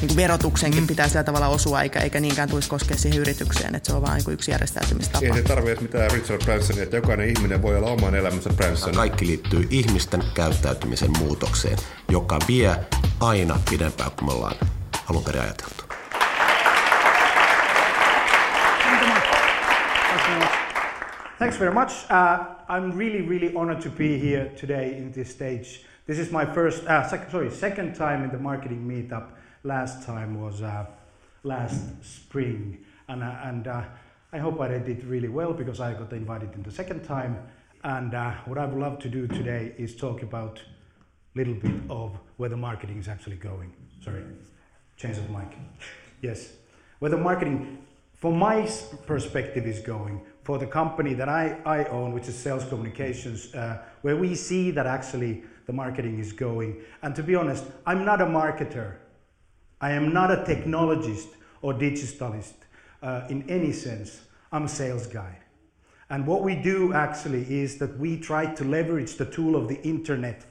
niin kuin verotuksenkin mm. pitää sillä tavalla osua, eikä, eikä niinkään tulisi koskea siihen yritykseen, että se on vain niin yksi järjestäytymistapa. Ei se tarvitse mitään Richard Bransonia, että jokainen ihminen voi olla oman elämänsä Branson. Kaikki liittyy ihmisten käyttäytymisen muutokseen, joka vie aina pidempään kuin me ollaan alun perin ajateltu. Thanks very much. Uh, I'm really, really honored to be here today in this stage. This is my first, uh, sec- sorry, second time in the marketing meetup. Last time was uh, last spring, and uh, and uh, I hope I did really well because I got invited in the second time. And uh, what I would love to do today is talk about a little bit of where the marketing is actually going. Sorry, change of mic. Yes, where the marketing, from my perspective, is going for the company that I, I own, which is Sales Communications, uh, where we see that actually the marketing is going. And to be honest, I'm not a marketer. I am not a technologist or digitalist uh, in any sense. I'm a sales guy. And what we do actually is that we try to leverage the tool of the internet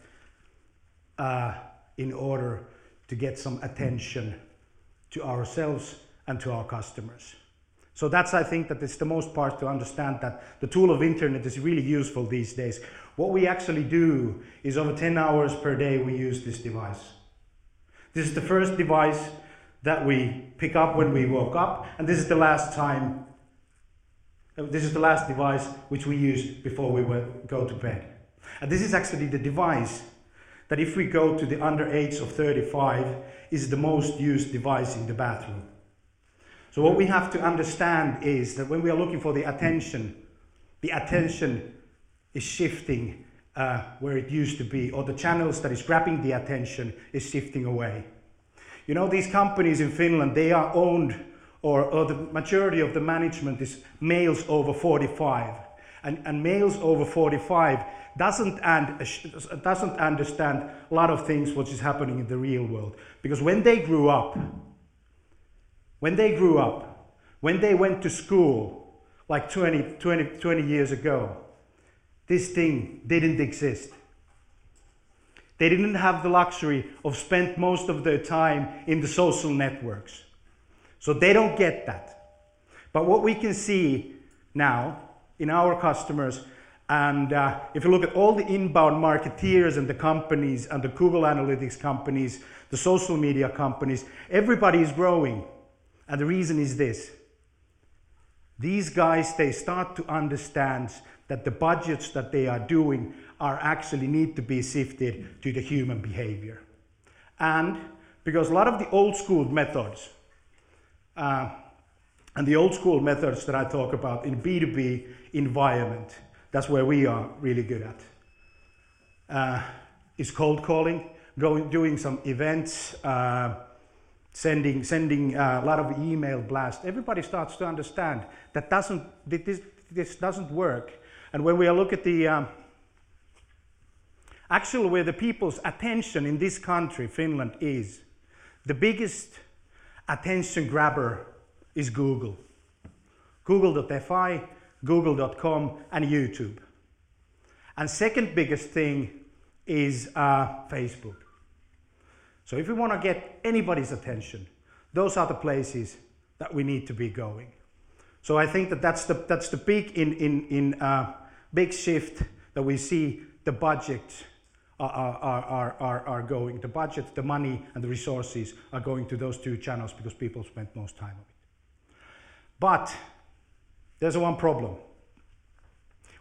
uh, in order to get some attention to ourselves and to our customers. So that's, I think, that it's the most part to understand that the tool of internet is really useful these days. What we actually do is over 10 hours per day we use this device. This is the first device that we pick up when we woke up, and this is the last time, uh, this is the last device which we use before we go to bed. And this is actually the device that if we go to the under age of 35 is the most used device in the bathroom. So, what we have to understand is that when we are looking for the attention, the attention is shifting uh, where it used to be, or the channels that is grabbing the attention is shifting away. You know, these companies in Finland, they are owned, or, or the majority of the management is males over 45. And, and males over 45 doesn't, and, doesn't understand a lot of things what is happening in the real world. Because when they grew up, when they grew up, when they went to school, like 20, 20, 20 years ago, this thing didn't exist. They didn't have the luxury of spend most of their time in the social networks. So they don't get that. But what we can see now in our customers, and uh, if you look at all the inbound marketeers and the companies and the Google Analytics companies, the social media companies, everybody is growing. And the reason is this these guys, they start to understand that the budgets that they are doing are actually need to be shifted to the human behavior. And because a lot of the old school methods, uh, and the old school methods that I talk about in B2B environment, that's where we are really good at, uh, is cold calling, going, doing some events, uh, sending, sending uh, a lot of email blast, everybody starts to understand that doesn't, this, this doesn't work. And when we look at the, um, actually where the people's attention in this country, Finland, is, the biggest attention grabber is Google. Google.fi, Google.com, and YouTube. And second biggest thing is uh, Facebook. So if we want to get anybody's attention, those are the places that we need to be going. So I think that that's the, that's the big, in, in, in, uh, big shift that we see the budget are, are, are, are, are going, the budget, the money, and the resources are going to those two channels because people spend most time on it. But there's one problem.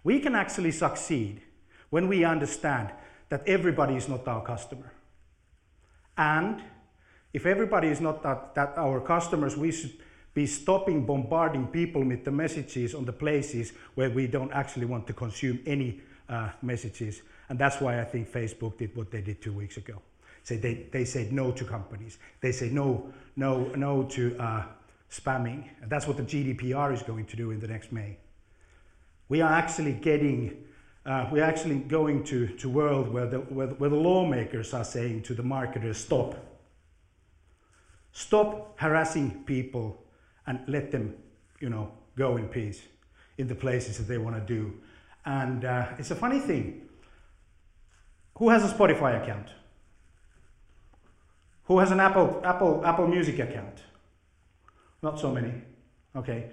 We can actually succeed when we understand that everybody is not our customer. And if everybody is not that, that our customers, we should be stopping bombarding people with the messages on the places where we don't actually want to consume any uh, messages. And that's why I think Facebook did what they did two weeks ago. So they, they said no to companies. They say no, no, no to uh, spamming. And that's what the GDPR is going to do in the next May. We are actually getting, uh, we're actually going to, to world where the, where, where the lawmakers are saying to the marketers, stop. Stop harassing people and let them, you know, go in peace in the places that they want to do. And uh, it's a funny thing. Who has a Spotify account? Who has an Apple, Apple, Apple Music account? Not so many. Okay.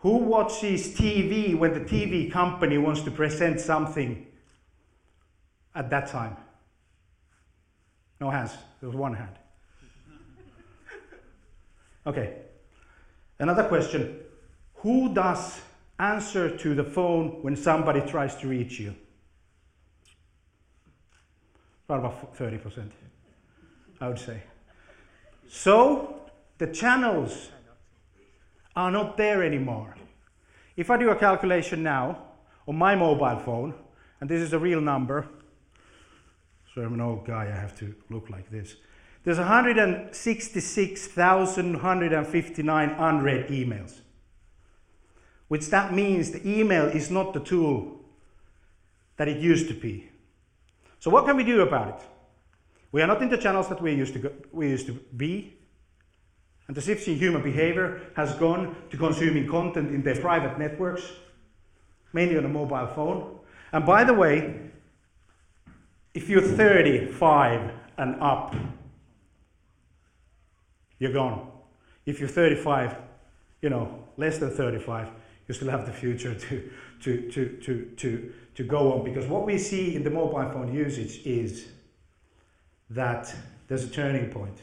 Who watches TV when the TV company wants to present something at that time? No hands. There was one hand. Okay. Another question. Who does answer to the phone when somebody tries to reach you? About 30%, I would say. So the channels are not there anymore. If I do a calculation now on my mobile phone, and this is a real number, so I'm an old guy, I have to look like this. There's 166,159 unread emails, which that means the email is not the tool that it used to be. So what can we do about it? We are not in the channels that we used to, go, we used to be. And the shifts in human behavior has gone to consuming content in their private networks, mainly on a mobile phone. And by the way, if you're 35 and up, you're gone. If you're 35, you know, less than 35, you still have the future to, to, to, to, to, to go on. Because what we see in the mobile phone usage is that there's a turning point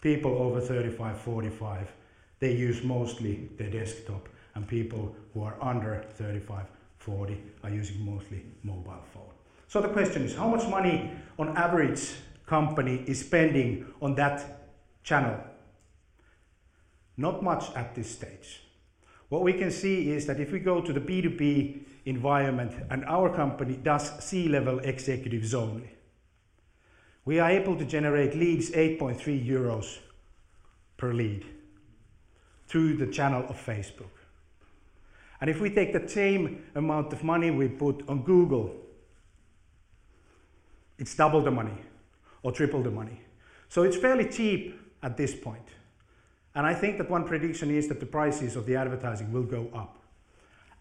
people over 35, 45, they use mostly their desktop, and people who are under 35, 40 are using mostly mobile phone. So the question is, how much money on average company is spending on that channel? Not much at this stage. What we can see is that if we go to the B2B environment and our company does C-level executives only, we are able to generate leads 8.3 euros per lead through the channel of Facebook. And if we take the same amount of money we put on Google, it's double the money or triple the money. So it's fairly cheap at this point. And I think that one prediction is that the prices of the advertising will go up.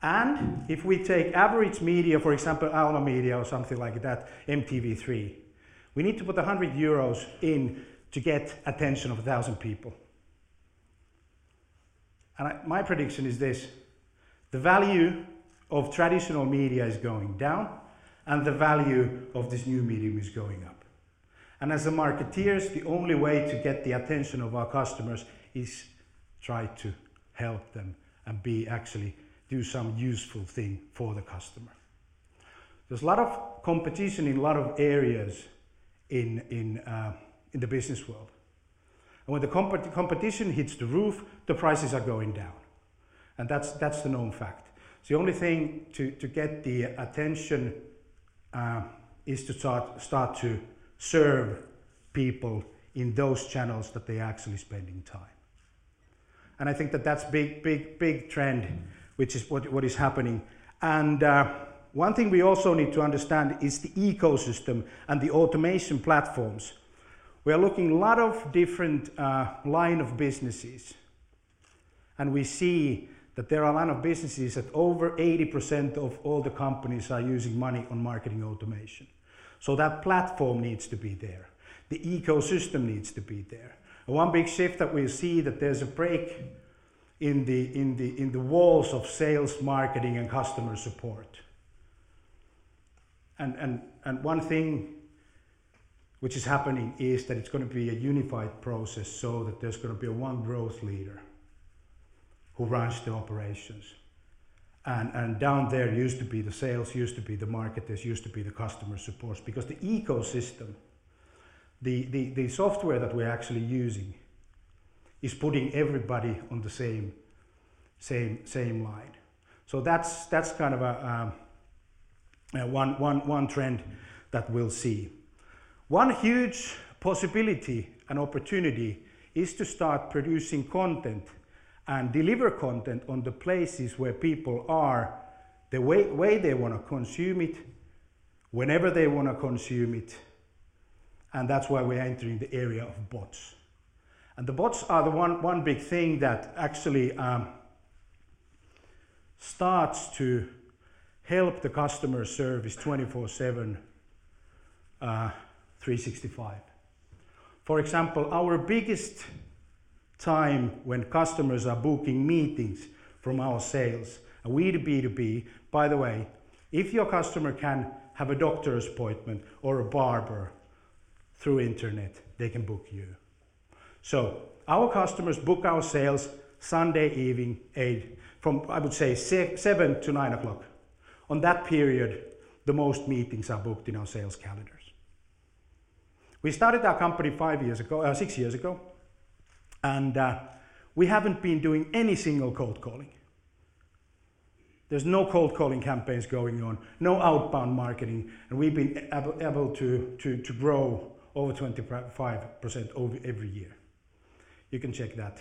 And if we take average media, for example, Alma Media or something like that, MTV3, we need to put 100 euros in to get attention of 1,000 people. And I, my prediction is this the value of traditional media is going down, and the value of this new medium is going up. And as a marketeers, the only way to get the attention of our customers is try to help them and be actually do some useful thing for the customer. There's a lot of competition in a lot of areas in, in, uh, in the business world. And when the comp- competition hits the roof, the prices are going down. And that's, that's the known fact. So the only thing to, to get the attention uh, is to start, start to serve people in those channels that they're actually spending time. And I think that that's big, big, big trend, which is what, what is happening. And uh, one thing we also need to understand is the ecosystem and the automation platforms. We are looking a lot of different uh, line of businesses, and we see that there are a lot of businesses that over 80% of all the companies are using money on marketing automation. So that platform needs to be there. The ecosystem needs to be there. And one big shift that we see that there's a break in the, in the, in the walls of sales, marketing, and customer support and, and, and one thing which is happening is that it's going to be a unified process so that there's going to be a one growth leader who runs the operations. And, and down there used to be the sales, used to be the marketers, used to be the customer supports, because the ecosystem, the, the, the software that we're actually using, is putting everybody on the same, same, same line. So that's, that's kind of a, um, uh, one, one, one trend that we'll see. One huge possibility and opportunity is to start producing content and deliver content on the places where people are, the way, way they want to consume it, whenever they want to consume it. And that's why we're entering the area of bots. And the bots are the one, one big thing that actually um, starts to help the customer service 24 7, uh, 365. For example, our biggest time when customers are booking meetings from our sales. We the B2B, by the way, if your customer can have a doctor's appointment or a barber through internet, they can book you. So our customers book our sales Sunday evening, eight from I would say seven to nine o'clock. On that period, the most meetings are booked in our sales calendars. We started our company five years ago, uh, six years ago, and uh, we haven't been doing any single cold calling. There's no cold calling campaigns going on, no outbound marketing, and we've been able, able to, to, to grow over 25% over every year. You can check that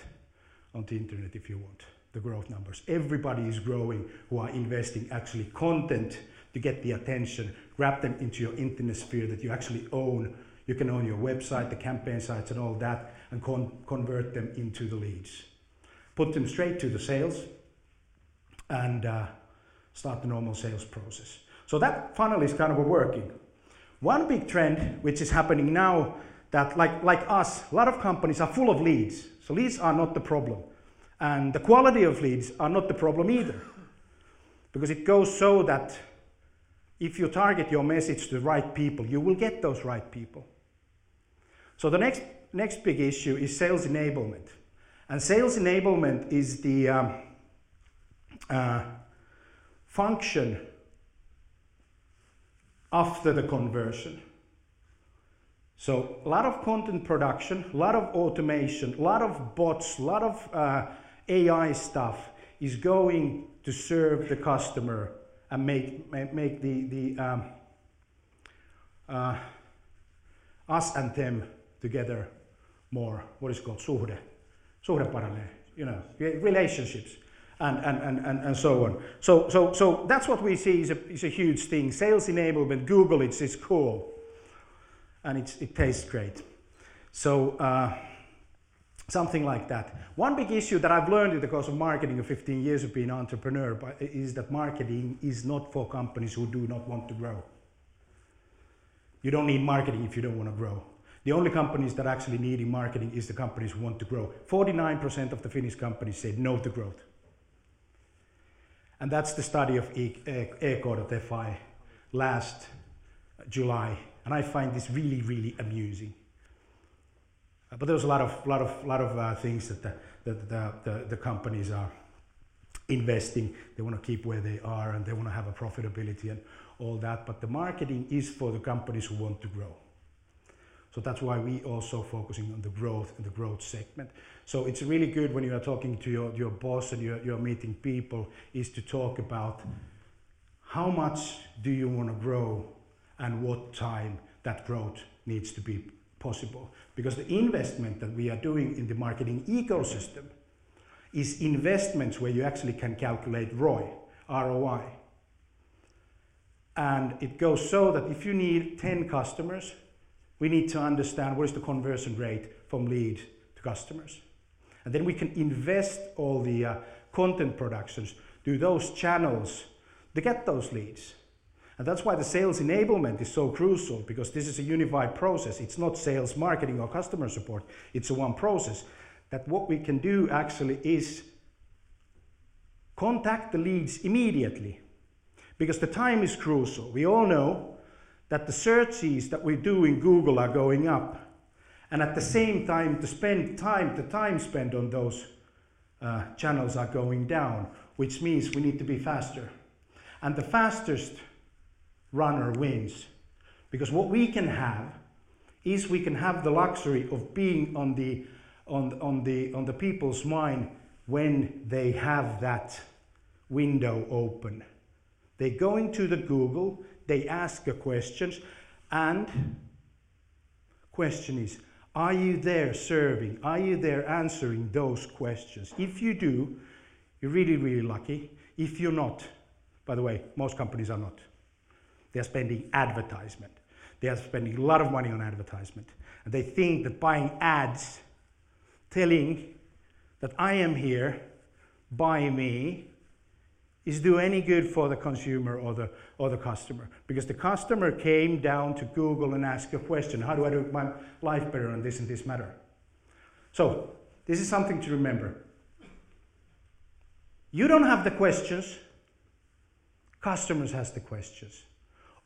on the internet if you want, the growth numbers. Everybody is growing who are investing actually content to get the attention, grab them into your internet sphere that you actually own. You can own your website, the campaign sites, and all that and con- convert them into the leads. Put them straight to the sales and uh, start the normal sales process. So that funnel is kind of working. One big trend which is happening now that like, like us, a lot of companies are full of leads. So leads are not the problem. And the quality of leads are not the problem either. Because it goes so that if you target your message to the right people, you will get those right people. So the next next big issue is sales enablement. And sales enablement is the um, uh, function after the conversion. So a lot of content production, a lot of automation, a lot of bots, a lot of uh, AI stuff is going to serve the customer and make make the the um, uh, us and them together more what is called suhde, suhde paranee, you know, relationships. And, and, and, and, and so on. So, so, so that's what we see is a, is a huge thing. Sales enablement, Google, it's, it's cool. And it's, it tastes great. So, uh, something like that. One big issue that I've learned in the course of marketing of 15 years of being an entrepreneur uh, is that marketing is not for companies who do not want to grow. You don't need marketing if you don't want to grow. The only companies that actually need marketing is the companies who want to grow. 49% of the Finnish companies said no to growth. And that's the study of uh, Eco.fi last July. And I find this really, really amusing. Uh, but there's a lot of, lot of, lot of uh, things that, the, that the, the, the companies are investing. They want to keep where they are and they want to have a profitability and all that. But the marketing is for the companies who want to grow. So that's why we also focusing on the growth and the growth segment. So it's really good when you are talking to your, your boss and you're, you're meeting people is to talk about how much do you want to grow and what time that growth needs to be possible. Because the investment that we are doing in the marketing ecosystem is investments where you actually can calculate ROI, ROI. And it goes so that if you need 10 customers, we need to understand what is the conversion rate from lead to customers. And then we can invest all the uh, content productions to those channels to get those leads. And that's why the sales enablement is so crucial because this is a unified process. It's not sales, marketing, or customer support. It's a one process. That what we can do actually is contact the leads immediately because the time is crucial. We all know that the searches that we do in Google are going up, and at the same time, to spend time, the time spent on those uh, channels are going down, which means we need to be faster. And the fastest runner wins. Because what we can have is we can have the luxury of being on the, on, on the, on the people's mind when they have that window open. They go into the Google, they ask a questions, and question is, are you there serving? Are you there answering those questions? If you do, you're really, really lucky. If you're not, by the way, most companies are not. They're spending advertisement. They are spending a lot of money on advertisement. And they think that buying ads telling that I am here, buy me, is do any good for the consumer or the, or the customer. Because the customer came down to Google and asked a question, how do I do my life better on this and this matter? So, this is something to remember. You don't have the questions, customers has the questions.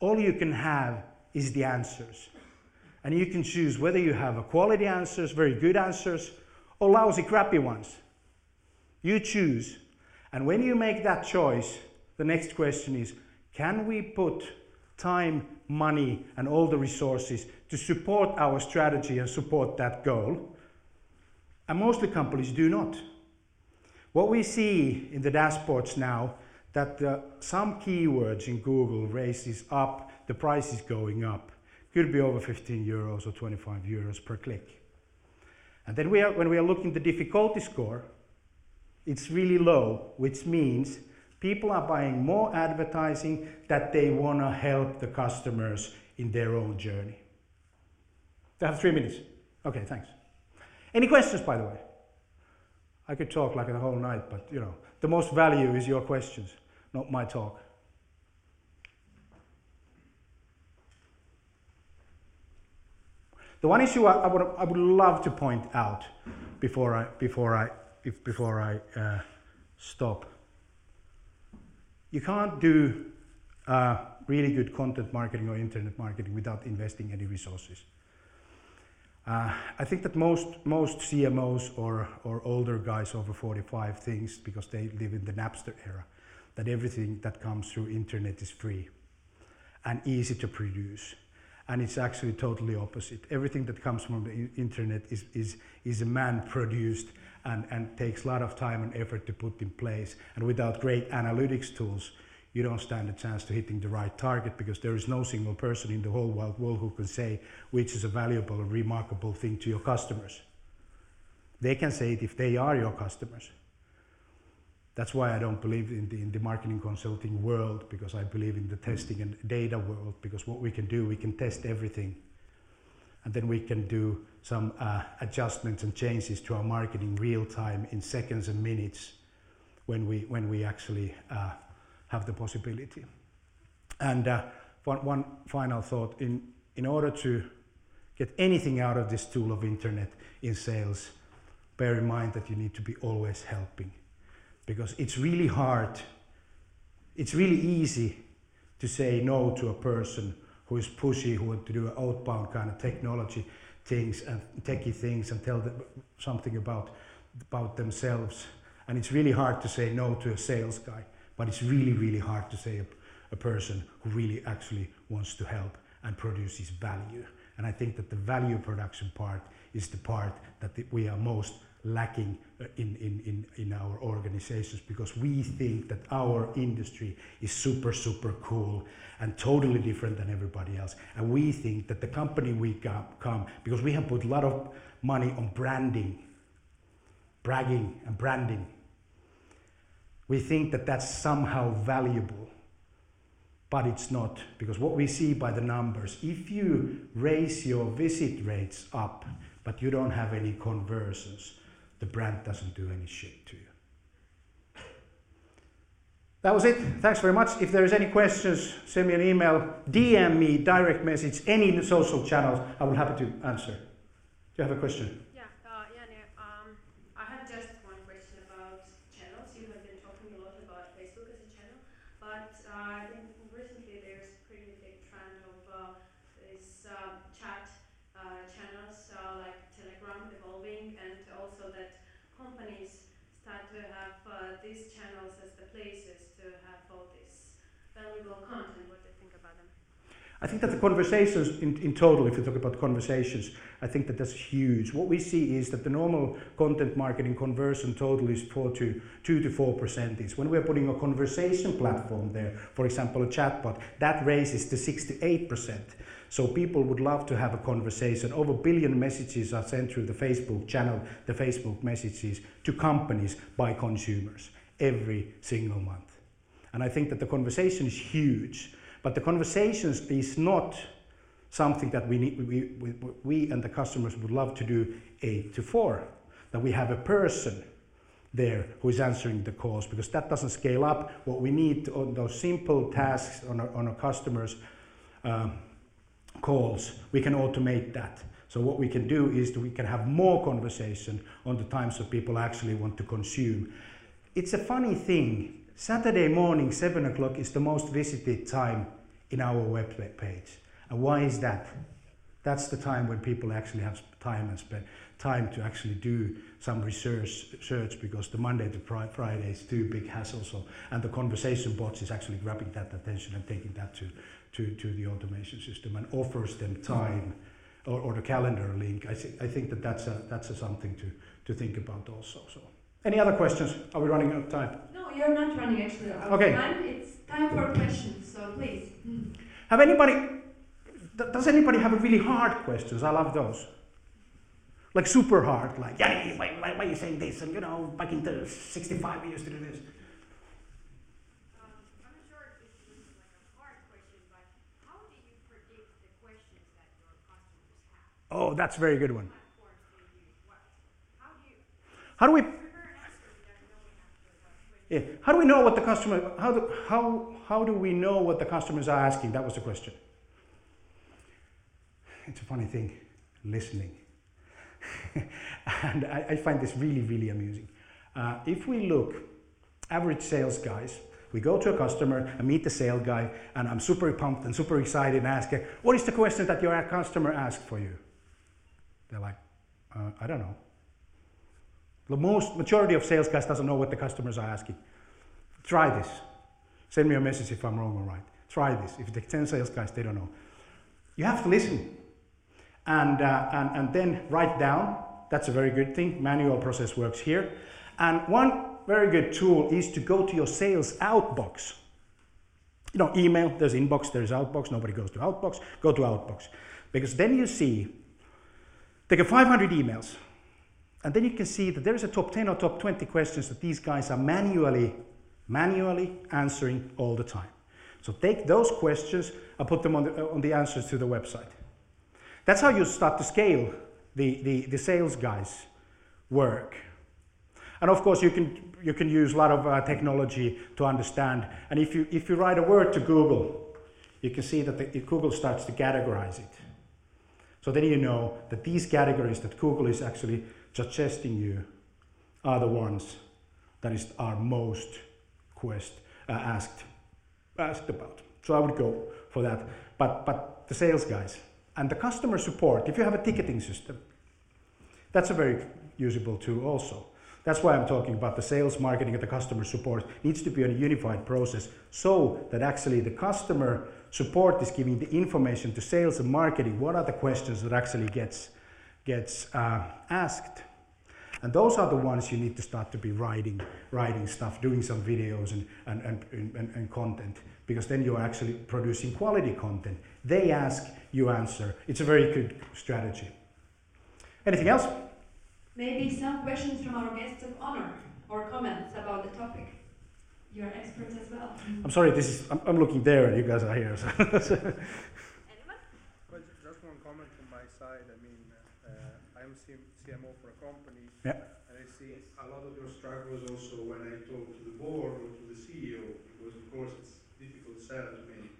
All you can have is the answers. And you can choose whether you have a quality answers, very good answers, or lousy, crappy ones. You choose and when you make that choice, the next question is can we put time, money, and all the resources to support our strategy and support that goal? And mostly companies do not. What we see in the dashboards now that uh, some keywords in Google raises up, the price is going up. Could be over 15 euros or 25 euros per click. And then we are, when we are looking the difficulty score, it's really low, which means people are buying more advertising that they want to help the customers in their own journey. I have three minutes. Okay, thanks. Any questions, by the way? I could talk like the whole night, but you know, the most value is your questions, not my talk. The one issue I, I, would, I would love to point out before I, before I if before I uh, stop. You can't do uh, really good content marketing or internet marketing without investing any resources. Uh, I think that most most CMOs or or older guys over 45 thinks because they live in the Napster era that everything that comes through internet is free and easy to produce and it's actually totally opposite. Everything that comes from the internet is, is, is man produced and, and takes a lot of time and effort to put in place. And without great analytics tools, you don't stand a chance to hitting the right target because there is no single person in the whole wide world who can say which is a valuable and remarkable thing to your customers. They can say it if they are your customers. That's why I don't believe in the, in the marketing consulting world because I believe in the testing and data world because what we can do, we can test everything. And then we can do some uh, adjustments and changes to our marketing real time in seconds and minutes when we, when we actually uh, have the possibility. And uh, one, one final thought. In, in order to get anything out of this tool of internet in sales, bear in mind that you need to be always helping because it's really hard, it's really easy to say no to a person who is pushy, who want to do outbound kind of technology things and techie things and tell them something about about themselves. And it's really hard to say no to a sales guy, but it's really, really hard to say a, a person who really actually wants to help and produces value. And I think that the value production part is the part that we are most lacking uh, in, in, in, in our organizations because we think that our industry is super, super cool and totally different than everybody else. And we think that the company we come, because we have put a lot of money on branding, bragging and branding, we think that that's somehow valuable. But it's not, because what we see by the numbers, if you raise your visit rates up, but you don't have any conversions, the brand doesn't do any shit to you. That was it. Thanks very much. If there's any questions, send me an email, DM me, direct message, any social channels. I will happy to answer. Do you have a question? but uh, I think recently there's pretty big trend of uh, these channels as the places to have all this content. What you think about them? I think that the conversations in, in total, if you talk about conversations, I think that that's huge. What we see is that the normal content marketing conversion total is four to two to four percent. Is when we're putting a conversation platform there, for example, a chatbot, that raises to six to eight percent. So people would love to have a conversation. Over a billion messages are sent through the Facebook channel, the Facebook messages to companies by consumers every single month. And I think that the conversation is huge, but the conversations is not something that we, need, we, we, we and the customers would love to do eight to four, that we have a person there who is answering the calls because that doesn't scale up. What we need on those simple tasks on our, on our customers' um, calls, we can automate that. So what we can do is we can have more conversation on the times that people actually want to consume. It's a funny thing. Saturday morning, seven o'clock is the most visited time in our web page. And why is that? That's the time when people actually have time and spend time to actually do some research search because the Monday to Friday is too big hassle. So, and the conversation bots is actually grabbing that attention and taking that to to, to the automation system and offers them time or, or the calendar link. I, th- I think that that's, a, that's a something to, to think about also. So, any other questions? Are we running out of time? No, you're not running actually out okay. of time. It's time for questions, so please. Have anybody, does anybody have a really hard questions? I love those. Like super hard, like, yeah, why, why, why are you saying this? And you know, back in the 65 we used to do this. Oh, that's a very good one. How do we? How do we know what the customer? How do, how how do we know what the customers are asking? That was the question. It's a funny thing, listening, and I, I, find this really really amusing. Uh, if we look, average sales guys, we go to a customer and meet the sales guy, and I'm super pumped and super excited and ask, "What is the question that your customer asked for you?" They're like, uh, I don't know. The most majority of sales guys doesn't know what the customers are asking. Try this. Send me a message if I'm wrong or right. Try this. If take 10 sales guys, they don't know. You have to listen. And, uh, and, and then write down. That's a very good thing. Manual process works here. And one very good tool is to go to your sales outbox. You know, email, there's inbox, there's outbox. Nobody goes to outbox. Go to outbox. Because then you see Take a 500 emails, and then you can see that there is a top 10 or top 20 questions that these guys are manually, manually answering all the time. So take those questions and put them on the, on the answers to the website. That's how you start to scale the, the, the sales guys' work. And of course, you can, you can use a lot of uh, technology to understand. And if you, if you write a word to Google, you can see that the, Google starts to categorize it. So then you know that these categories that Google is actually suggesting you are the ones that is, are most quest, uh, asked, asked about. So I would go for that. But, but the sales guys and the customer support, if you have a ticketing system, that's a very usable tool also. That's why I'm talking about the sales, marketing, and the customer support needs to be a unified process so that actually the customer support is giving the information to sales and marketing. What are the questions that actually gets gets uh, asked? And those are the ones you need to start to be writing, writing stuff, doing some videos and, and, and, and, and content, because then you're actually producing quality content. They ask, you answer. It's a very good strategy. Anything else? Maybe some questions from our guests of honor or comments about the topic. You're experts as well. I'm sorry, this is, I'm, I'm looking there and you guys are here. So. Anyone? Well, just one comment from my side. I mean, uh, I'm CMO for a company. Yeah. And I see a lot of your struggles also when I talk to the board or to the CEO, because of course it's difficult to sell to me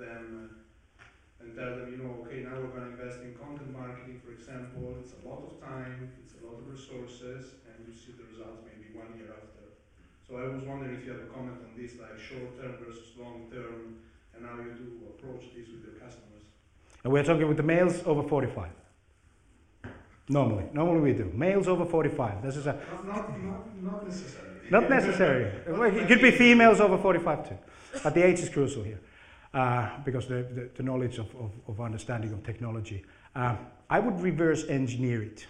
them uh, and tell them, you know, okay, now we're going to invest in content marketing, for example. It's a lot of time, it's a lot of resources, and you see the results maybe one year after so I was wondering if you have a comment on this, like short term versus long term, and how you do approach this with your customers. And we're talking with the males over 45. Normally, normally we do. Males over 45. This is a Not, not, not, not necessarily. not necessary. Well, it could be females over 45 too, but the age is crucial here uh, because the, the, the knowledge of, of, of understanding of technology. Uh, I would reverse engineer it.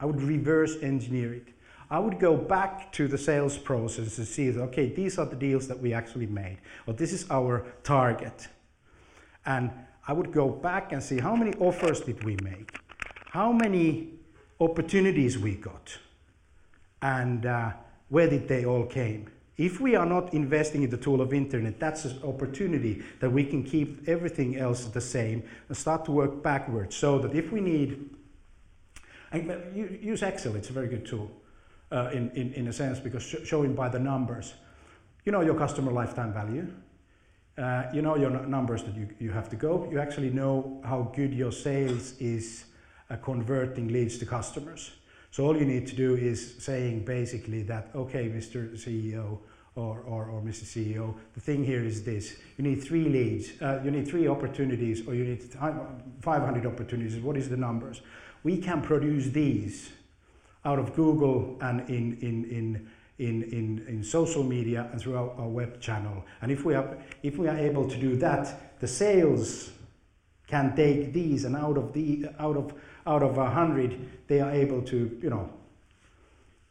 I would reverse engineer it. I would go back to the sales process and see, okay, these are the deals that we actually made, or this is our target. And I would go back and see how many offers did we make, how many opportunities we got, and uh, where did they all came. If we are not investing in the tool of internet, that's an opportunity that we can keep everything else the same and start to work backwards so that if we need, use Excel, it's a very good tool uh, in, in, in a sense because sh- showing by the numbers, you know your customer lifetime value, uh, you know your numbers that you, you have to go, you actually know how good your sales is uh, converting leads to customers. So all you need to do is saying basically that, okay, Mr. CEO or, or, or Mr. CEO, the thing here is this. You need three leads, uh, you need three opportunities, or you need 500 opportunities. What is the numbers? We can produce these out of Google and in, in, in, in, in, in social media and through our, our web channel. And if we, are, if we are able to do that, the sales can take these and out of the out of out of a hundred, they are able to, you know,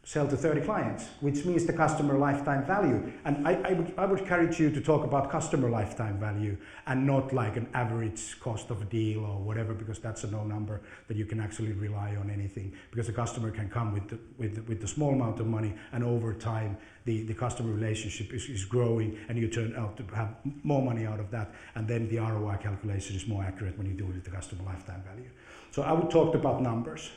sell to 30 clients, which means the customer lifetime value. And I, I, would, I would encourage you to talk about customer lifetime value and not like an average cost of a deal or whatever, because that's a no number that you can actually rely on anything. Because the customer can come with the, with, the, with the small amount of money, and over time, the, the customer relationship is, is growing, and you turn out to have more money out of that. And then the ROI calculation is more accurate when you do it with the customer lifetime value. So I would talk about numbers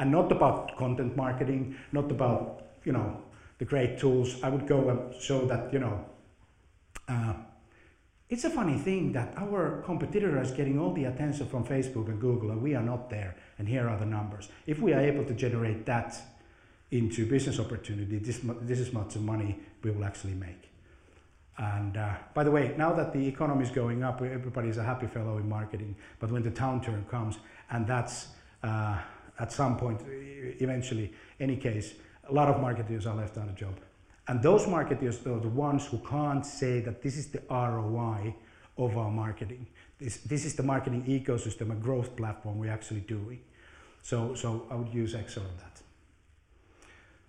and not about content marketing, not about, you know, the great tools. I would go and show that, you know, uh, it's a funny thing that our competitor is getting all the attention from Facebook and Google, and we are not there. And here are the numbers. If we are able to generate that into business opportunity, this, this is much of money we will actually make. And uh, by the way, now that the economy is going up, everybody is a happy fellow in marketing. But when the downturn comes, and that's uh, at some point, eventually, any case, a lot of marketers are left out of job. And those marketers are the ones who can't say that this is the ROI of our marketing. This, this is the marketing ecosystem, a growth platform we're actually doing. So, so I would use Excel on that.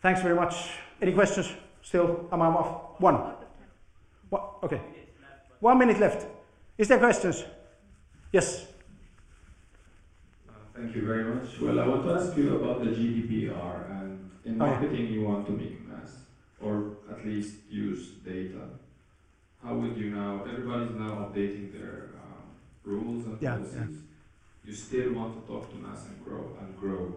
Thanks very much. Any questions? Still, am I'm off. One. What? Okay. One minute left. Is there questions? Yes. Thank you very much. Well, I want to ask you about the GDPR, and in marketing, you want to make mass, or at least use data. How would you now? Everybody's now updating their um, rules and yeah, policies. Yeah. You still want to talk to mass and grow and grow.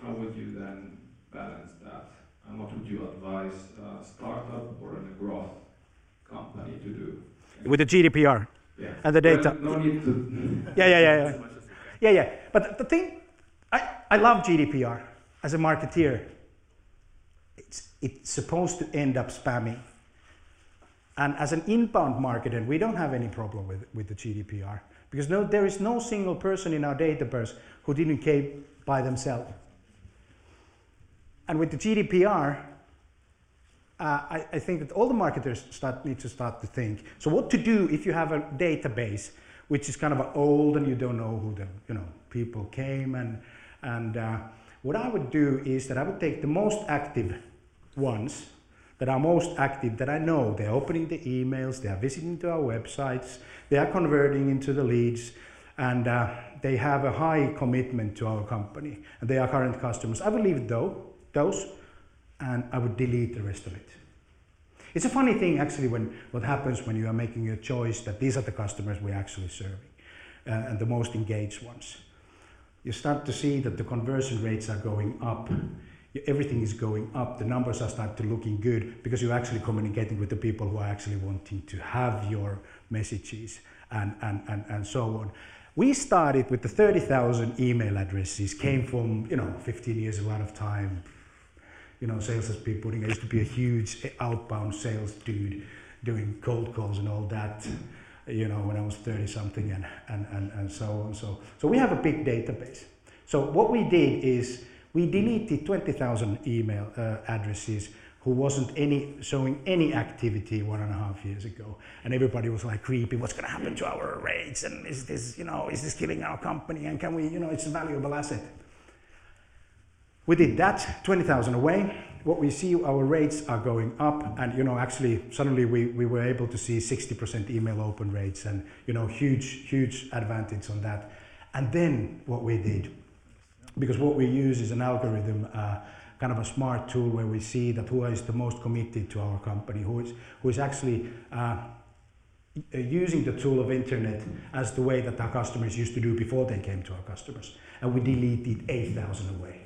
How would you then balance that? And what would you advise a startup or a growth company to do? With the GDPR yeah. and the data. Well, no need to. yeah, yeah, yeah. yeah. Yeah, yeah. But the thing, I, I love GDPR as a marketeer. It's, it's supposed to end up spamming. And as an inbound marketer, we don't have any problem with, with the GDPR because no, there is no single person in our database who didn't came by themselves. And with the GDPR, uh, I, I, think that all the marketers start, need to start to think. So, what to do if you have a database which is kind of old and you don't know who the you know people came and and uh, what I would do is that I would take the most active ones that are most active that I know they're opening the emails, they are visiting to our websites, they are converting into the leads, and uh, they have a high commitment to our company and they are current customers. I would leave though those and I would delete the rest of it. It's a funny thing actually when what happens when you are making a choice that these are the customers we're actually serving uh, and the most engaged ones. You start to see that the conversion rates are going up. Everything is going up. The numbers are starting to looking good because you're actually communicating with the people who are actually wanting to have your messages and, and, and, and so on. We started with the 30,000 email addresses, came from, you know, 15 years, a lot of time, you know, sales has been putting. I used to be a huge outbound sales dude doing cold calls and all that, you know, when I was 30 something and, and, and, and so on. So, so we have a big database. So what we did is we deleted 20,000 email uh, addresses who wasn't any showing any activity one and a half years ago, and everybody was like creepy. What's going to happen to our rates? And is this, you know, is this killing our company? And can we, you know, it's a valuable asset. We did that, 20,000 away. What we see, our rates are going up, and you know, actually, suddenly we, we were able to see 60% email open rates, and you know, huge, huge advantage on that. And then what we did, because what we use is an algorithm, uh, kind of a smart tool where we see that who is the most committed to our company, who is who is actually uh, using the tool of internet as the way that our customers used to do before they came to our customers, and we deleted 8,000 away.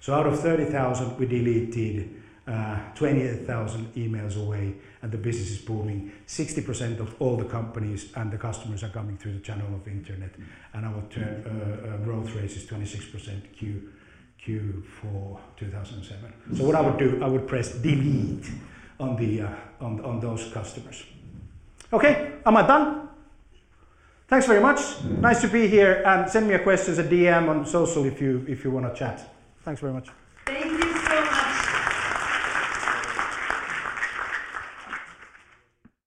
So out of 30,000, we deleted uh, 28,000 emails away, and the business is booming. 60% of all the companies and the customers are coming through the channel of internet, and our uh, uh, growth rate is 26% Q, Q4 2007. So what I would do, I would press delete on, the, uh, on, on those customers. Okay, am I done? Thanks very much. Nice to be here, and send me a questions a DM on social if you, if you want to chat. Thanks very much.